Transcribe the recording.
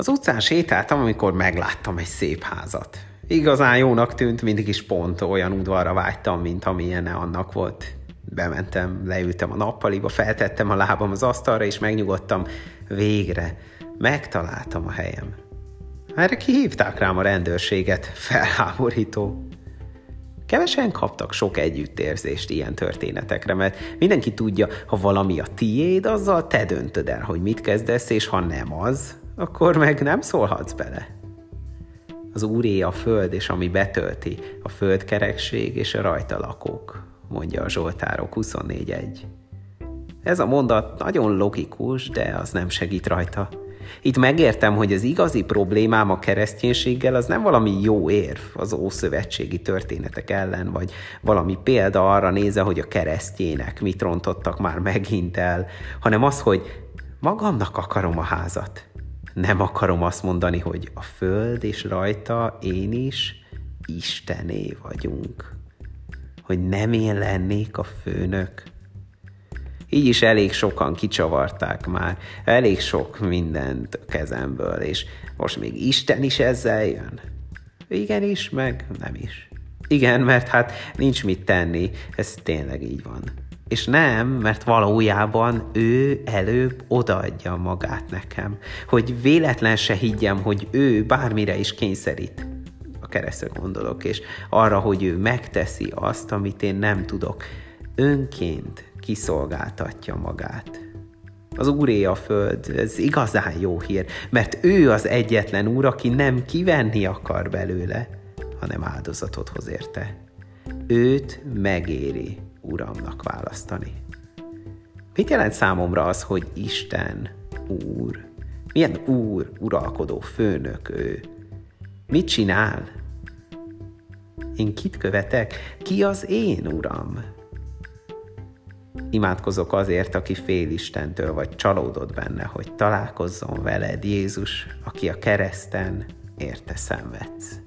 Az utcán sétáltam, amikor megláttam egy szép házat. Igazán jónak tűnt, mindig is pont olyan udvarra vágytam, mint amilyen annak volt. Bementem, leültem a nappaliba, feltettem a lábam az asztalra, és megnyugodtam. Végre megtaláltam a helyem. Erre kihívták rám a rendőrséget, felháborító. Kevesen kaptak sok együttérzést ilyen történetekre, mert mindenki tudja, ha valami a tiéd, azzal te döntöd el, hogy mit kezdesz, és ha nem az, akkor meg nem szólhatsz bele. Az úré a föld, és ami betölti, a földkerekség és a rajta lakók, mondja a Zsoltárok 24.1. Ez a mondat nagyon logikus, de az nem segít rajta. Itt megértem, hogy az igazi problémám a kereszténységgel az nem valami jó érv az ószövetségi történetek ellen, vagy valami példa arra nézve, hogy a keresztjének mit rontottak már megint el, hanem az, hogy magamnak akarom a házat. Nem akarom azt mondani, hogy a föld és rajta én is Istené vagyunk. Hogy nem én lennék a főnök. Így is elég sokan kicsavarták már, elég sok mindent a kezemből, és most még Isten is ezzel jön. Igen is, meg nem is. Igen, mert hát nincs mit tenni, ez tényleg így van. És nem, mert valójában ő előbb odaadja magát nekem, hogy véletlen se higgyem, hogy ő bármire is kényszerít. A keresztre gondolok, és arra, hogy ő megteszi azt, amit én nem tudok. Önként kiszolgáltatja magát. Az úré a föld, ez igazán jó hír, mert ő az egyetlen úr, aki nem kivenni akar belőle, hanem áldozatot hoz érte. Őt megéri uramnak választani. Mit jelent számomra az, hogy Isten, Úr? Milyen Úr, uralkodó, főnök ő? Mit csinál? Én kit követek? Ki az én Uram? Imádkozok azért, aki fél Istentől, vagy csalódott benne, hogy találkozzon veled, Jézus, aki a kereszten érte szenvedsz.